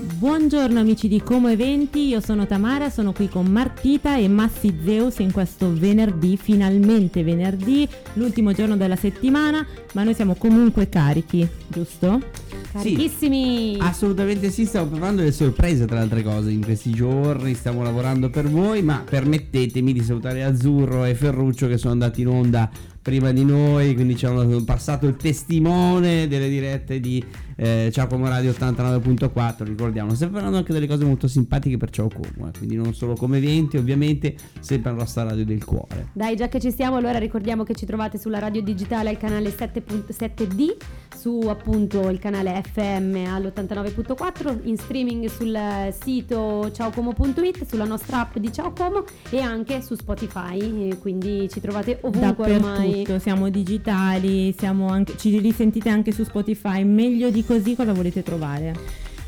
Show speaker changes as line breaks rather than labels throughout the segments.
Buongiorno amici di Como Eventi, io sono Tamara, sono qui con Martita e Massi Zeus in questo venerdì, finalmente venerdì, l'ultimo giorno della settimana, ma noi siamo comunque carichi, giusto?
Carichissimi!
Sì, assolutamente sì, stiamo preparando delle sorprese tra le altre cose in questi giorni, stiamo lavorando per voi, ma permettetemi di salutare Azzurro e Ferruccio che sono andati in onda prima di noi, quindi ci hanno passato il testimone delle dirette di eh, Ciao Como Radio 89.4, ricordiamo, stiamo parlando anche delle cose molto simpatiche per Ciao Como, eh, quindi non solo come eventi, ovviamente, sempre la nostra radio del cuore.
Dai, già che ci stiamo, allora ricordiamo che ci trovate sulla radio digitale al canale 7.7D, su appunto il canale FM all'89.4, in streaming sul sito ciaocomo.it, sulla nostra app di Ciao Como e anche su Spotify, quindi ci trovate ovunque ormai
Dappertutto, siamo digitali, siamo anche, ci risentite anche su Spotify, meglio di così cosa volete trovare?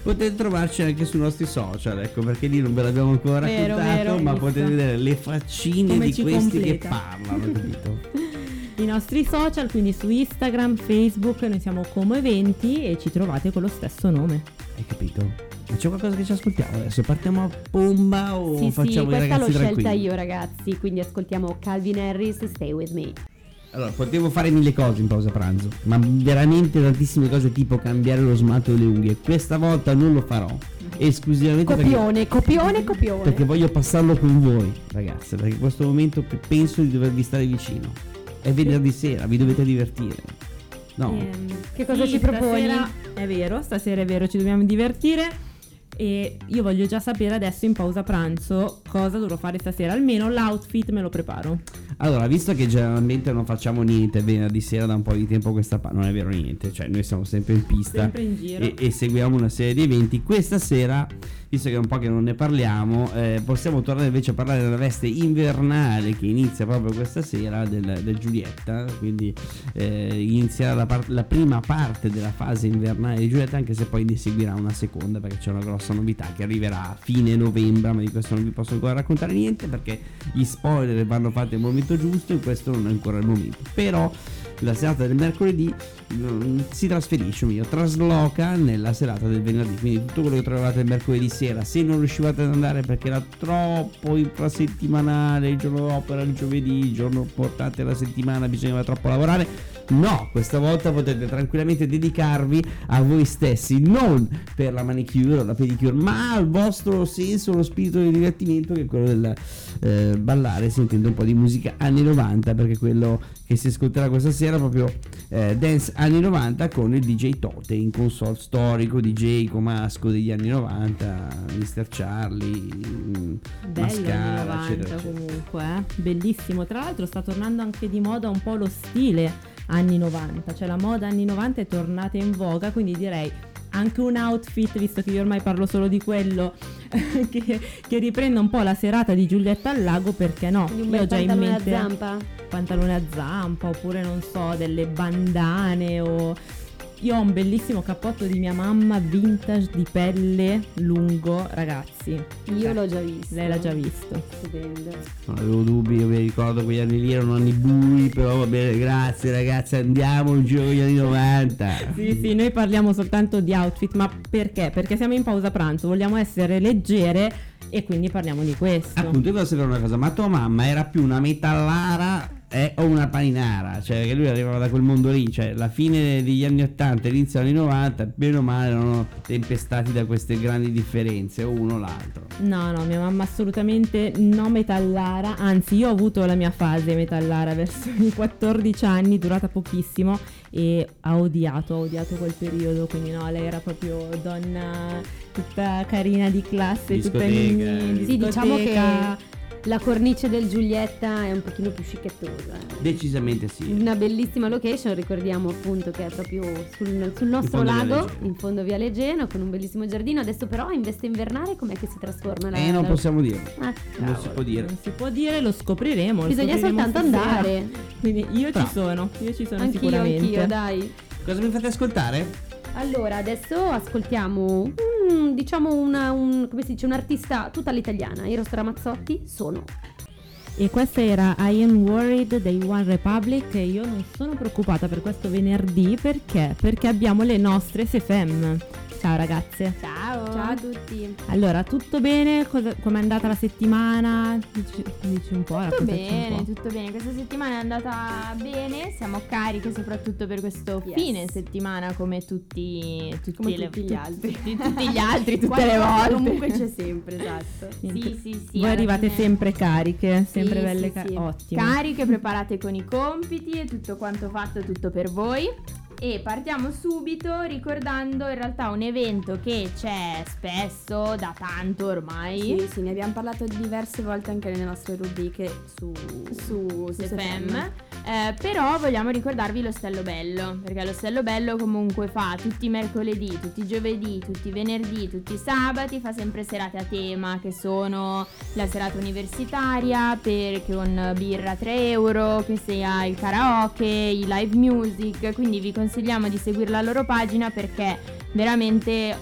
Potete trovarci anche sui nostri social, ecco perché lì non ve l'abbiamo ancora
Vero,
raccontato,
vero,
ma potete vedere le faccine
Come
di questi
completa.
che parlano, capito?
I nostri social, quindi su Instagram, Facebook, noi siamo Como Eventi e ci trovate con lo stesso nome.
Hai capito? Ma c'è qualcosa che ci ascoltiamo adesso? Partiamo a bomba o
Sì, sì,
facciamo i
questa l'ho
ragazzi
scelta
tranquilli?
io ragazzi, quindi ascoltiamo Calvin Harris, Stay With Me.
Allora, potevo fare mille cose in pausa pranzo, ma veramente tantissime cose tipo cambiare lo smalto delle unghie. Questa volta non lo farò. Esclusivamente perché,
Copione, copione, copione.
perché voglio passarlo con voi, ragazze, perché in questo momento penso di dovervi stare vicino. È venerdì sera, vi dovete divertire. No.
Ehm,
Che cosa
sì,
ci proponi?
stasera È vero, stasera è vero, ci dobbiamo divertire. E io voglio già sapere adesso in pausa pranzo cosa dovrò fare stasera. Almeno l'outfit me lo preparo.
Allora, visto che generalmente non facciamo niente venerdì sera da un po' di tempo questa parte, non è vero niente, cioè noi siamo sempre in pista
Sempre in giro.
e, e seguiamo una serie di eventi. Questa sera, visto che è un po' che non ne parliamo, eh, possiamo tornare invece a parlare della veste invernale che inizia proprio questa sera del, del Giulietta. Quindi eh, inizierà la, par- la prima parte della fase invernale di Giulietta, anche se poi ne seguirà una seconda perché c'è una grossa novità che arriverà a fine novembre, ma di questo non vi posso ancora raccontare niente perché gli spoiler vanno fatti al momento giusto e questo non è ancora il momento. Però la serata del mercoledì mm, si trasferisce, o meglio, trasloca nella serata del venerdì. Quindi tutto quello che trovate il mercoledì sera, se non riuscivate ad andare perché era troppo infrasettimanale, il giorno dopo era il giovedì, il giorno importante della settimana, bisognava troppo lavorare. No, questa volta potete tranquillamente dedicarvi a voi stessi, non per la manicure o la pedicure, ma al vostro senso, lo spirito del divertimento che è quello del eh, ballare sentendo un po' di musica anni 90, perché quello che si ascolterà questa sera è proprio eh, dance anni 90 con il DJ Tote in console storico, DJ comasco degli anni 90, Mr. Charlie, mm,
Bello
Mascara,
anni 90
eccetera, eccetera.
comunque, eh? bellissimo. Tra l'altro sta tornando anche di moda un po' lo stile anni 90, cioè la moda anni 90 è tornata in voga, quindi direi anche un outfit, visto che io ormai parlo solo di quello, che, che riprenda un po' la serata di Giulietta al lago, perché no?
Quindi un
Io
bel
ho già in
pantalone a
mente
zampa.
pantalone a zampa oppure non so, delle bandane o io ho un bellissimo cappotto di mia mamma vintage di pelle lungo, ragazzi.
Io
Cioè,
l'ho già visto.
Lei l'ha già visto.
Stupendo.
Non avevo dubbi, io mi ricordo quegli anni lì erano anni bui, però va bene, grazie ragazzi, andiamo in giro con gli anni 90.
Sì, sì, noi parliamo soltanto di outfit, ma perché? Perché siamo in pausa pranzo, vogliamo essere leggere e quindi parliamo di questo.
Appunto, io volevo sapere una cosa, ma tua mamma era più una metallara eh, o una paninara? Cioè, che lui arrivava da quel mondo lì, cioè la fine degli anni 80 e l'inizio degli anni 90, bene o male erano tempestati da queste grandi differenze, o uno o l'altro.
No, no, mia mamma assolutamente no metallara, anzi io ho avuto la mia fase metallara verso i 14 anni, durata pochissimo e ha odiato, ha odiato quel periodo, quindi no, lei era proprio donna tutta carina di classe, tutta in,
Discoteca.
Sì, diciamo che
discoteca.
La cornice del Giulietta è un pochino più scicchettosa. eh.
Decisamente sì.
Una bellissima location, ricordiamo appunto che è proprio sul, sul nostro
Via
lago, in fondo Via Legeno, con un bellissimo giardino. Adesso però in veste invernale com'è che si trasforma la...
Eh, non
la-
possiamo dirlo.
Ah,
Non si può dire.
Non si può dire, lo scopriremo. lo
Bisogna
scopriremo
soltanto
stasera.
andare.
Quindi io
Bravo.
ci sono, io ci sono
Anch'io,
sicuramente.
anch'io, dai.
Cosa mi fate ascoltare?
Allora, adesso ascoltiamo, diciamo, una, un, come si dice, un artista tutta all'italiana. Eros Ramazzotti, sono.
E questa era I Am Worried dei One Republic e io non sono preoccupata per questo venerdì perché? Perché abbiamo le nostre SFM. Ciao ragazze.
Ciao.
Ciao a tutti.
Allora, tutto bene? Cosa- com'è andata la settimana? Dici, dici un po',
Tutto bene,
po'.
tutto bene. Questa settimana è andata bene, siamo cariche soprattutto per questo
Yes.
fine settimana come tutti, tutti,
Come
le-
tutti gli altri.
tutti, tutti gli altri, tutte le volte.
Comunque c'è sempre, esatto.
Niente.
Sì, sì, sì.
Voi arrivate
fine-
sempre cariche, sempre
Sì,
belle
sì,
cariche.
sì.
Ottimo.
Cariche, preparate con i compiti e tutto quanto fatto, tutto per voi. E partiamo subito ricordando in realtà un evento che c'è spesso, da tanto ormai.
Sì, sì, ne abbiamo parlato diverse volte anche nelle nostre rubriche su,
su
su
SFM. Eh, però vogliamo ricordarvi l'Ostello Bello, perché l'Ostello Bello comunque fa tutti i mercoledì, tutti i giovedì, tutti i venerdì, tutti i sabati, fa sempre serate a tema che sono la serata universitaria per, con birra 3 euro, che sia il karaoke, i live music, quindi vi consigliamo di seguire la loro pagina perché veramente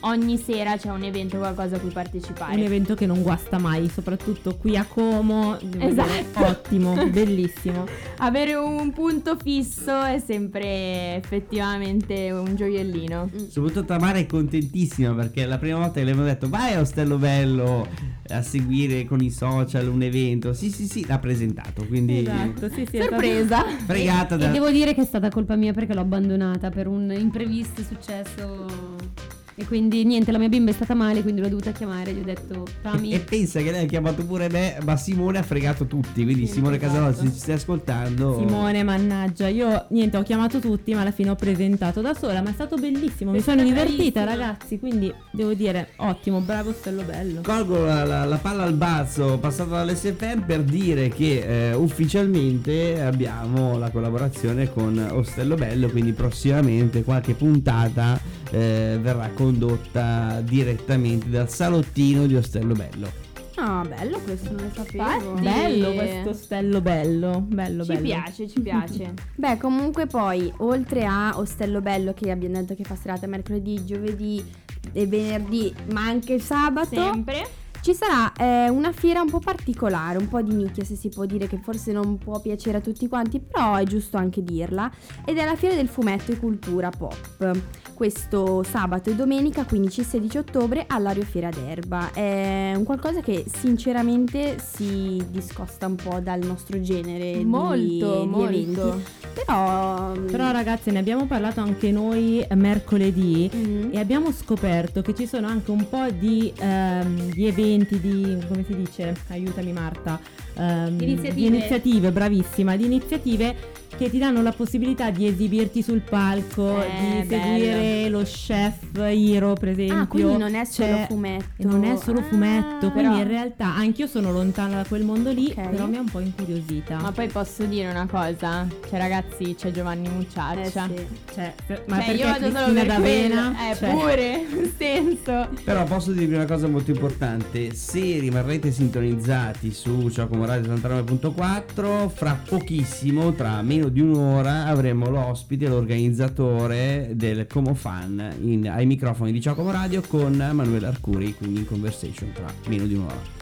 ogni sera c'è un evento, qualcosa a cui partecipare.
Un evento che non guasta mai, soprattutto qui a Como.
Esatto.
Ottimo, bellissimo.
Avere un punto fisso è sempre effettivamente un gioiellino.
Soprattutto Tamara è contentissima perché la prima volta che le abbiamo detto vai a Ostello Bello a seguire con i social un evento. Sì, sì, sì, l'ha presentato. Quindi
Esatto, sì, sì.
Sorpresa!
fregata
E
da...
devo dire che è stata colpa mia perché l'ho abbandonata per un imprevisto successo. E quindi niente, la mia bimba è stata male, quindi l'ho dovuta chiamare. Gli ho detto, Tami.
E pensa che lei ha chiamato pure me, ma Simone ha fregato tutti. Quindi
Sì,
Simone
esatto.
Se ci stai ascoltando.
Simone, mannaggia, io niente, ho chiamato tutti, ma alla fine ho presentato da sola, ma è stato bellissimo, mi
È
sono divertita ragazzi, quindi devo dire ottimo, bravo Stello Bello.
Colgo la, la- la palla al balzo passata dall'SFM per dire che eh, ufficialmente abbiamo la collaborazione con Ostello Bello, quindi prossimamente qualche puntata eh, verrà condotta direttamente dal salottino di Ostello Bello.
Ah, bello questo, non lo sapevo.
Infatti.
Bello questo Stello Bello, bello
Ci
bello.
piace, ci piace.
Beh, comunque poi, oltre a Ostello Bello che abbiamo detto che fa serata mercoledì, giovedì e venerdì, ma anche sabato,
Sempre.
ci sarà eh, una fiera un po' particolare, un po' di nicchia se si può dire, che forse non può piacere a tutti quanti, però è giusto anche dirla, ed è la fiera del fumetto e cultura pop. Questo sabato e domenica 15 e 16 ottobre all'Ario Fiera d'Erba. È un qualcosa che sinceramente si discosta un po' dal nostro genere di-
Molto,
di,
molto.
eventi. Però,
Però ragazzi ne abbiamo parlato anche noi mercoledì
Mhm.
e abbiamo scoperto che ci sono anche un po' di, ehm, di eventi, di come si dice, aiutami Marta,
Di iniziative.
di iniziative, bravissima, di iniziative che ti danno la possibilità di esibirti sul palco,
Eh,
di seguire lo chef Hiro per esempio.
Ah, quindi non è solo
C'è-
fumetto.
non è solo
Ah,
fumetto, quindi
però-
in realtà anch'io sono lontana da quel mondo lì,
Ok.
però mi ha un po' incuriosita.
Ma poi posso dire una cosa? Cioè, ragazzi, c'è Giovanni Mucciaccia.
Eh, sì.
Cioè, per- ma
Cioè,
perché
io vado solo per
d'Avena?
quello. Eh,
Cioè,
pure, senso.
Però posso dirvi una cosa molto importante, se rimarrete sintonizzati su Ciacomo Radio 69.4, fra pochissimo, tra meno di un'ora, avremo l'ospite, l'organizzatore del Como Fan in- ai microfoni di Ciacomo Radio con Manuel Arcuri, quindi in conversation tra meno di un'ora.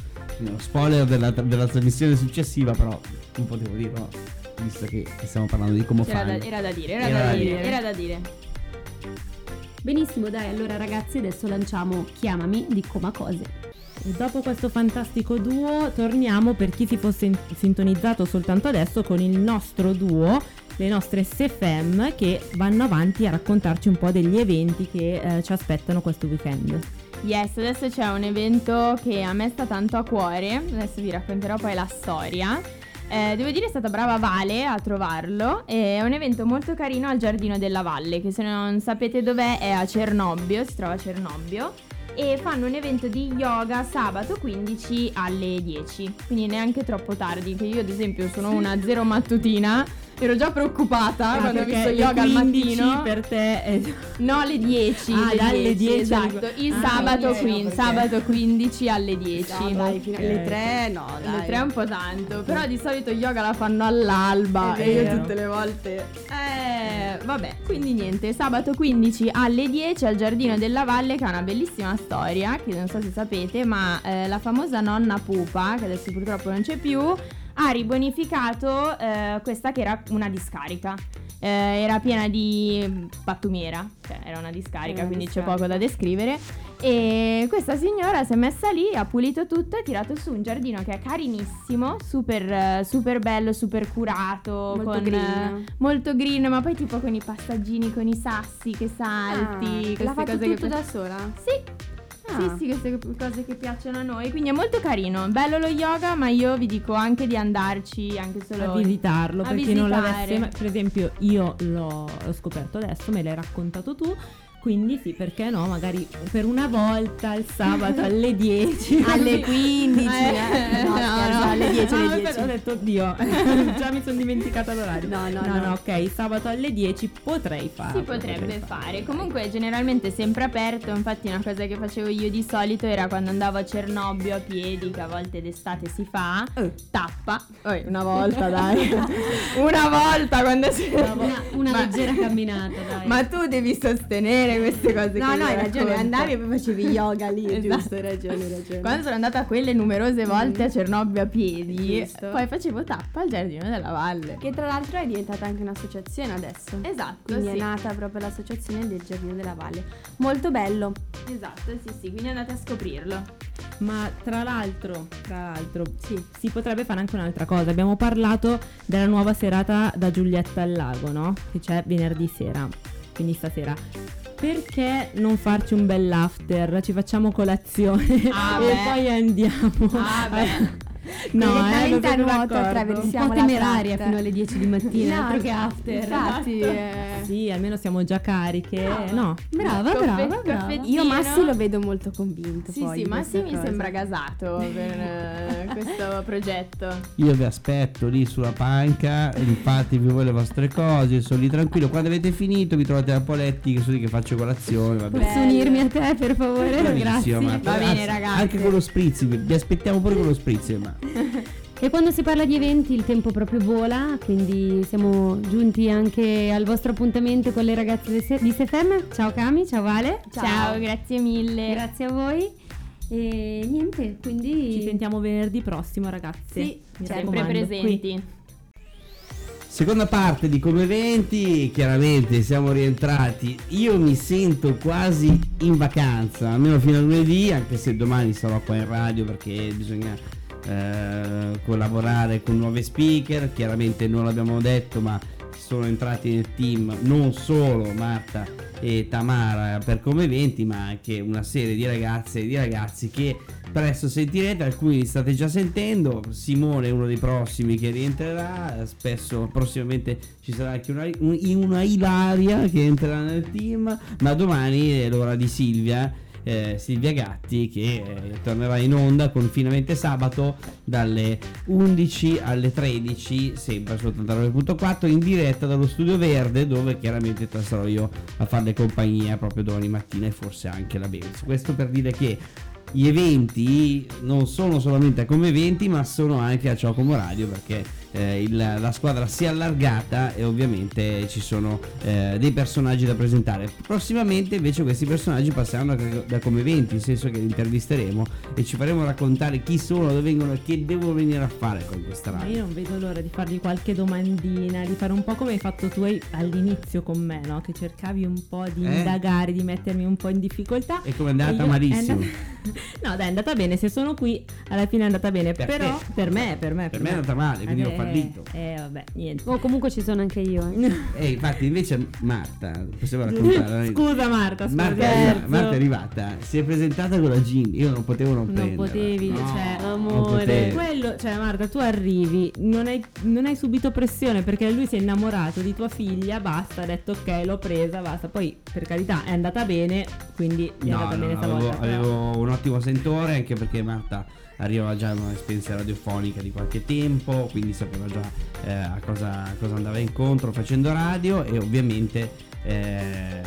Spoiler della, della trasmissione successiva, però non potevo dirlo, visto che stiamo parlando di Como
Era
Fan.
da, era da dire, era,
Era
da,
da
dire,
dire.
era da dire.
Benissimo, dai, allora ragazzi, adesso lanciamo Chiamami di Coma Cose.
Dopo questo fantastico duo torniamo per chi si fosse in- sintonizzato soltanto adesso con il nostro duo, le nostre SFM che vanno avanti a raccontarci un po' degli eventi che eh, ci aspettano questo weekend.
Yes, adesso c'è un evento che a me sta tanto a cuore, adesso vi racconterò poi la storia. Eh, devo dire è stata brava Vale a trovarlo, è un evento molto carino al Giardino della Valle, che se non sapete dov'è è a Cernobbio, si trova a Cernobbio, e fanno un evento di yoga sabato 15 alle 10, quindi neanche troppo tardi, che io ad esempio sono una zero mattutina, ero già preoccupata
Ah,
quando ho visto yoga
le
al
15
mattino.
per te è...
No, alle 10.
Ah,
alle
dalle 10 alle-
esatto. Il
Ah,
sabato,
ok,
quin-
no, perché-
sabato 15 alle 10.
No, dai, fino alle
Ok.
3 no, dai.
Alle 3 è un po' tanto, però di solito yoga la fanno all'alba e io tutte le volte. Eh, vabbè, quindi niente, sabato 15 alle 10 al Giardino della Valle che ha una bellissima storia, che non so se sapete, ma eh, la famosa nonna Pupa, che adesso purtroppo non c'è più, ha ribonificato eh, questa che era una discarica. Eh, era piena di pattumiera, cioè era una discarica,
una
quindi
discarica.
c'è poco da descrivere. E questa signora si è messa lì, ha pulito tutto e ha tirato su un giardino che è carinissimo, super, super bello, super curato,
Molto
con,
green.
eh, molto green, ma poi tipo con i passaggini, con i sassi che salti,
Ah, l'ha fatto tutto
che
da sola?
Sì.
Ah.
Sì, sì, queste cose che piacciono a noi, quindi è molto carino, bello lo yoga, ma io vi dico anche di andarci anche solo
a visitarlo
a
per chi non
visitare.
l'avesse per esempio io l'ho, l'ho scoperto adesso me l'hai raccontato tu quindi sì perché no magari per una volta il sabato alle 10
Alle 15,
Eh,
eh. No, scherzo, alle 10, alle
Ah,
10.
ho detto oddio già mi sono dimenticata l'orario
No, no,
no
no.
ok sabato alle 10 potrei farlo
Si potrebbe
potrei
fare, comunque è generalmente sempre aperto, infatti una cosa che facevo io di solito era quando andavo a Cernobbio a piedi, che a volte d'estate si fa,
Eh.
tappa, Oi, una volta dai, una volta quando si...
Una, una
Ma-
leggera camminata, dai.
Ma tu devi sostenere queste cose
no, no, hai ragione, andavi e poi facevi yoga lì,
Esatto.
giusto, hai ragione, hai ragione.
Quando sono andata quelle numerose volte a Cernobbio a piedi,
Giusto.
poi facevo tappa al giardino della valle.
Che tra l'altro è diventata anche un'associazione adesso.
Esatto,
Quindi
sì.
è nata proprio l'associazione del Giardino della Valle. Molto bello.
Esatto, sì, sì, quindi andate a scoprirlo.
Ma tra l'altro, tra l'altro,
Sì.
si potrebbe fare anche un'altra cosa. Abbiamo parlato della nuova serata da Giulietta al Lago, no? Che c'è venerdì sera, quindi stasera. Perché non farci un bel after? Ci facciamo colazione
Ah,
e
beh.
poi andiamo.
Ah, beh.
No, eh,
Direttamente
non
a nuoto attraversiamo
Un po'
la
temeraria fino alle 10 di mattina,
No,
altro che after.
Infatti,
Esatto.
eh,
Sì, almeno siamo già cariche. No,
Brava,
Coffe-
brava, brava.
io Massi lo vedo molto convinto.
Sì,
poi
sì, Massi mi
cosa.
sembra gasato per eh, questo progetto.
Io vi aspetto lì sulla panca, fatevi voi le vostre cose, sono lì tranquillo. Quando avete finito vi trovate a Poletti che sono lì che faccio colazione. Va bene.
Posso unirmi a te per favore? Grazie.
Marta.
Va bene, ragazzi.
Anche con lo spritz, vi vi aspettiamo pure con lo spritz. Ma...
E quando si parla di eventi il tempo proprio vola, quindi siamo giunti anche al vostro appuntamento con le ragazze di Se- di SFM. Ciao Cami, ciao Vale.
Ciao, grazie mille.
Grazie a voi. E niente, quindi
ci sentiamo venerdì prossimo, ragazzi.
Sì,
Mi
sempre
raccomando, qui.
presenti.
Seconda parte di Come Eventi, chiaramente siamo rientrati. Io mi sento quasi in vacanza, almeno fino a lunedì, anche se domani sarò qua in radio perché bisogna eh, collaborare con nuovi speaker. Chiaramente non l'abbiamo detto, ma sono entrati nel team non solo Marta e Tamara per Come Eventi, ma anche una serie di ragazze e di ragazzi che presto sentirete, alcuni li state già sentendo, Simone è uno dei prossimi che rientrerà, spesso prossimamente ci sarà anche una, un- una Ilaria che entrerà nel team, ma domani è l'ora di Silvia. Eh, Silvia Gatti che eh, tornerà in onda con finalmente sabato dalle 11 alle 13 sempre su 89.4 in diretta dallo studio verde dove chiaramente sarò io a farle compagnia proprio domani mattina e forse anche la Benz questo per dire che gli eventi non sono solamente come eventi ma sono anche a Ciao Como Radio perché eh, il- la squadra si è allargata e ovviamente ci sono eh, dei personaggi da presentare prossimamente invece questi personaggi passeranno da, da come eventi nel senso che li intervisteremo e ci faremo raccontare chi sono, dove vengono e che devono venire a fare con questa radio
io non vedo l'ora di fargli qualche domandina, di fare un po' come hai fatto tu all'inizio con me, no? Che cercavi un po' di
Eh?
indagare, di mettermi un po' in difficoltà.
e come è andata
io-
malissimo
è andata- No, dai, è andata bene. Se sono qui, alla fine è andata bene.
Per
però,
te.
per me, per me.
Per me è andata male, quindi ho
Eh,
fallito.
Eh, vabbè, niente.
Oh, comunque ci sono anche io. eh.
e infatti invece Marta possiamo raccontare
Scusa Marta, scusa.
Marta è, arriva-. Marta è arrivata, si è presentata con la Jean, io non potevo non
Non potevi,
No,
cioè, amore. Quello, cioè, Marta, tu arrivi, non hai, non hai subito pressione perché lui si è innamorato di tua figlia, basta, ha detto ok, l'ho presa, basta. Poi, per carità, è andata bene, quindi è
No,
andata
no,
bene
no,
stavolta.
avevo, avevo un ottimo sentore anche perché Marta arrivava già da un'esperienza radiofonica di qualche tempo, quindi sapeva già eh, a cosa, a cosa andava incontro facendo radio e ovviamente eh,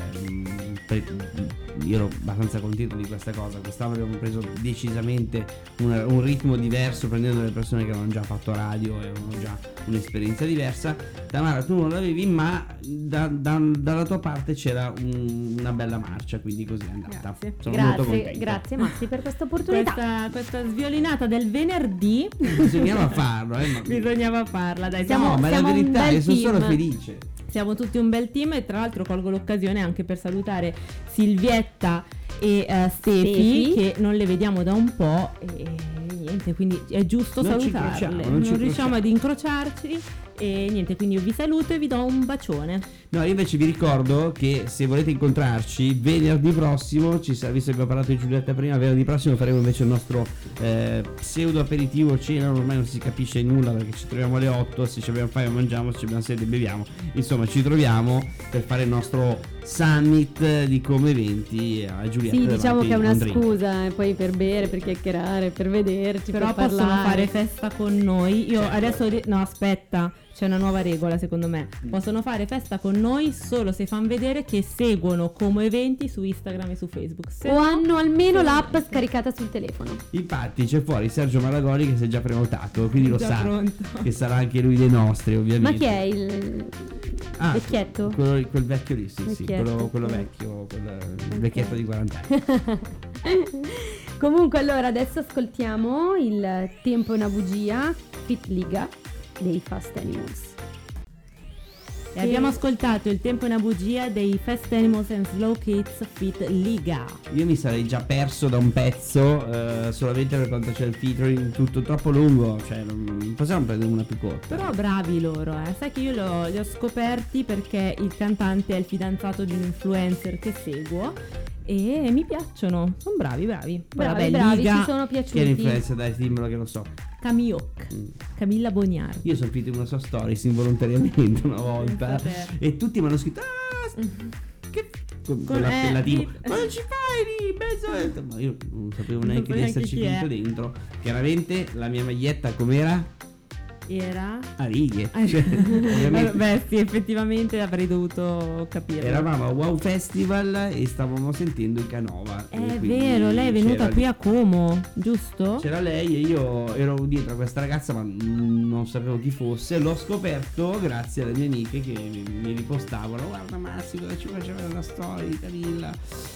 per- io ero abbastanza contento di questa cosa. Quest'anno abbiamo preso decisamente un, un ritmo diverso prendendo delle persone che avevano già fatto radio e avevano già un'esperienza diversa. Tamara tu non l'avevi ma da- da- dalla tua parte c'era un- una bella marcia, quindi così è andata.
Grazie.
Sono molto
Grazie,
contento.
grazie Massi per questa opportunità.
Questa, questa sviolinata del venerdì
Bisognava farlo, eh, ma...
bisognava farla, dai.
Siamo-
no, ma è la
siamo un
verità,
bel
io sono solo felice.
Siamo tutti un bel team e tra l'altro colgo l'occasione anche per salutare Silvietta e uh, Stefi,
Stefi.
che non le vediamo da un po' e niente, quindi è giusto
Non
salutarle.
non ci
riusciamo ad incrociarci e niente, quindi io vi saluto e vi do un bacione.
No, io invece vi ricordo che se volete incontrarci venerdì prossimo, ci sarà, visto che abbiamo parlato di Giulietta prima, venerdì prossimo faremo invece il nostro eh, pseudo aperitivo cena, ormai non si capisce nulla perché ci troviamo alle 8, se ci abbiamo fame mangiamo, se ci abbiamo sede beviamo, insomma ci troviamo per fare il nostro summit di come eventi a Giulietta.
Sì, diciamo che è una
a un drink.
scusa e poi per bere, per chiacchierare, per vederci,
Però
per
possono
parlare.
fare festa con noi. Io adesso ri- no, aspetta, c'è una nuova regola secondo me. Possono fare festa con noi solo se fanno vedere che seguono come eventi su Instagram e su Facebook. Se
O
no-
hanno almeno l'app scaricata sul telefono.
Infatti c'è fuori Sergio Malagoli che si è già prenotato, quindi lo
Già
sa
pronto.
che sarà anche lui dei nostri ovviamente.
Ma chi è il
Ah,
vecchietto?
Quello, quel vecchio lì, sì, sì, quello, quello vecchio, quel il vecchietto di 40 anni.
Comunque allora adesso ascoltiamo il Tempo è una bugia, Fit Liga dei Fast Animals.
E abbiamo ascoltato Il tempo è una bugia dei Fast Animals and Slow Kids Fit Liga.
Io mi sarei già perso da un pezzo, eh, solamente per quanto c'è il featuring, tutto troppo lungo, cioè non, possiamo prendere una più corta.
Però bravi loro, eh. Sai che io lo- li ho scoperti perché il cantante è il fidanzato di un influencer che seguo e mi piacciono. Sono bravi, bravi.
Bravi,
vabbè,
bravi,
Liga,
ci sono piaciuti.
l'influencer? Dai, dimmelo che lo so.
Camioc,
Mm.
Camilla Boniardi.
Io sono finito una sua stories involontariamente una volta. E tutti mi hanno scritto Ah, s- che con,
Con-
quell'appellativo
eh,
Ma non ci fai lì mezzo? Ma io non sapevo
Non
neanche
so
di esserci finito dentro. Chiaramente la mia maglietta com'era?
Era...
A righe Cioè,
Beh sì, effettivamente avrei dovuto capire.
Eravamo a Wow Festival e stavamo sentendo i Canova.
È vero, lei è venuta qui a Como, giusto?
C'era lei e io ero dietro a questa ragazza ma non sapevo chi fosse. L'ho scoperto grazie alle mie amiche che mi, ripostavano. Guarda Massimo, ci faceva una storia di Camilla.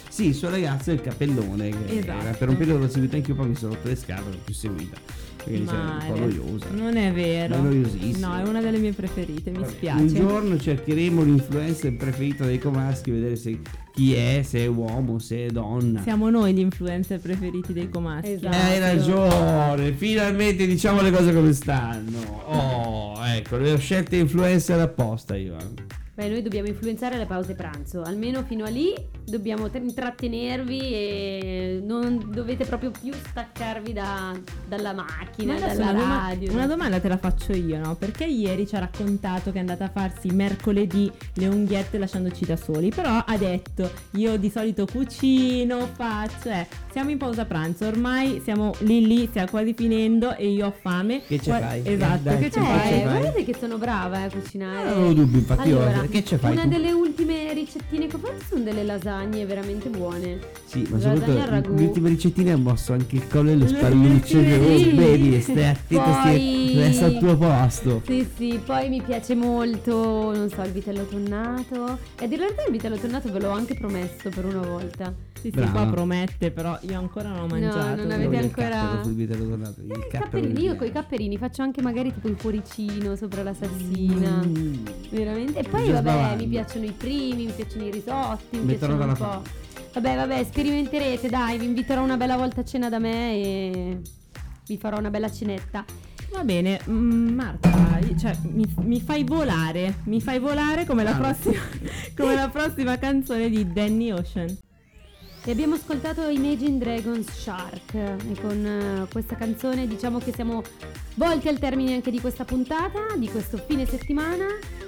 Sì, il suo ragazzo è il cappellone. Che
Esatto.
era- per un periodo l'ho seguito anche io, poi mi sono rotto le scatole, l'ho più seguita. Perché sembra
Ma
un po' noiosa.
Non è vero.
È noiosissima.
No, è una delle mie preferite, mi
Vabbè,
spiace.
Un giorno cercheremo l'influencer preferito dei comaschi, vedere se chi è, se è uomo, se è donna.
Siamo noi gli influencer preferiti dei comaschi.
Esatto.
Eh, Hai ragione, finalmente diciamo le cose come stanno. Oh, ecco, le ho scelte influencer apposta io. eh.
Beh, noi dobbiamo influenzare le pause pranzo, almeno fino a lì dobbiamo t- intrattenervi e non dovete proprio più staccarvi da- dalla macchina,
Ma
dalla
una, doma-
radio.
una domanda te la faccio io, no? Perché ieri ci ha raccontato che è andata a farsi mercoledì le unghiette lasciandoci da soli, però ha detto io di solito cucino, faccio, eh, siamo in pausa pranzo, ormai siamo lì lì, stiamo quasi finendo e io ho fame.
Che ce
Qua-
fai?
Esatto,
Dai,
che ce
Eh,
fai?
guardate che sono brava eh, a cucinare.
Non avevo dubbi, infatti io-
Allora,
che ce fai
Una
tu?
delle ultime ricettine che ho fatto sono delle lasagne veramente buone.
Sì, ma
al
soprattutto ultime ricettine ha mosso anche il collo e le spallucce. Oh, vedi, stai attento,
Poi-
resta al tuo posto.
Sì, sì, poi mi piace molto, non so, il vitello tonnato. E la verità il vitello tonnato ve l'ho anche promesso per una volta.
Sì, sì,
Brava.
qua promette, però io ancora non ho mangiato.
non
Io
avete
il
ancora-
cappero sul vitello tornato, il
Eh, capperini, io con i capperini faccio anche magari tipo il cuoricino sopra la salsina.
Mm.
Veramente. E poi vabbè,
sbavando.
mi piacciono i primi, mi piacciono i risotti, mi
Metterò
piacciono un
dalla
po'.
fame.
Vabbè, vabbè, sperimenterete, dai, vi inviterò una bella volta a cena da me e vi farò una bella cenetta.
Va bene, mm, Marta, io- cioè, mi, mi fai volare, mi fai volare come la, prossima, come la prossima canzone di Danny Ocean.
E abbiamo ascoltato Imagine Dragons Shark e con eh, questa canzone diciamo che siamo volti al termine anche di questa puntata, di questo fine settimana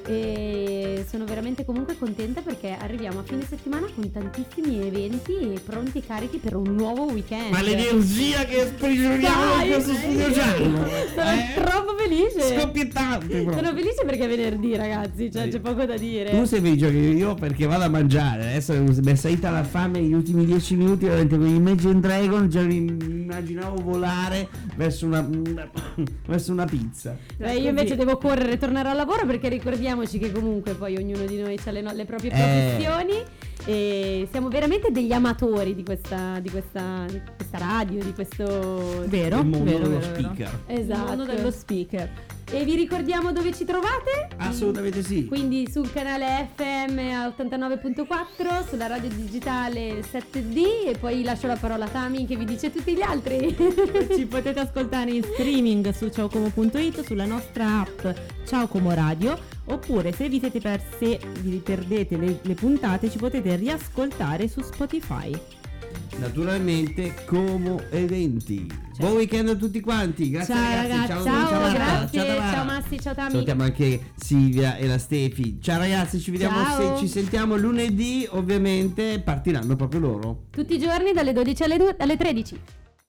e sono veramente comunque contenta perché arriviamo a fine settimana con tantissimi eventi e pronti e carichi per un nuovo weekend.
Ma l'energia che sprigioniamo in questo studio giallo
Sono
eh?
troppo felice!
Scoppiettante proprio.
Sono felice perché è venerdì ragazzi, cioè
Sì.
c'è poco da dire.
Tu sei felice che io perché vado a mangiare Adesso mi è salita la fame negli ultimi dieci minuti Veramente con Imagine Dragon Già mi immaginavo volare verso una, verso una pizza
Beh, io invece devo correre e tornare al lavoro perché ricordiamoci che comunque poi ognuno di noi ha le, no- le proprie
Eh.
professioni e siamo veramente degli amatori di questa, di questa, di questa radio, di questo...
Vero?
Il mondo
vero,
dello
vero, vero.
speaker
Esatto.
Il mondo dello speaker.
E vi ricordiamo dove ci trovate?
Assolutamente sì.
Quindi sul canale FM a 89.4, sulla radio digitale 7D e poi lascio la parola a Tami che vi dice tutti gli altri.
Ci potete ascoltare in streaming su ciaocomo.it, sulla nostra app Ciao Como Radio, oppure se vi siete persi, vi perdete le, le puntate, ci potete riascoltare su Spotify.
Naturalmente Como Eventi. Buon weekend a tutti quanti. Grazie
Ciao,
ragazzi.
ragazzi.
Ciao,
Ciao,
ciao,
grazie.
Ciao, Tamara.
Ciao Massi, ciao Tami.
Salutiamo anche Silvia e la Stefi. Ciao ragazzi, ci vediamo
Ciao.
se ci sentiamo lunedì, ovviamente partiranno proprio loro.
Tutti i giorni dalle 12 alle, due- alle 13.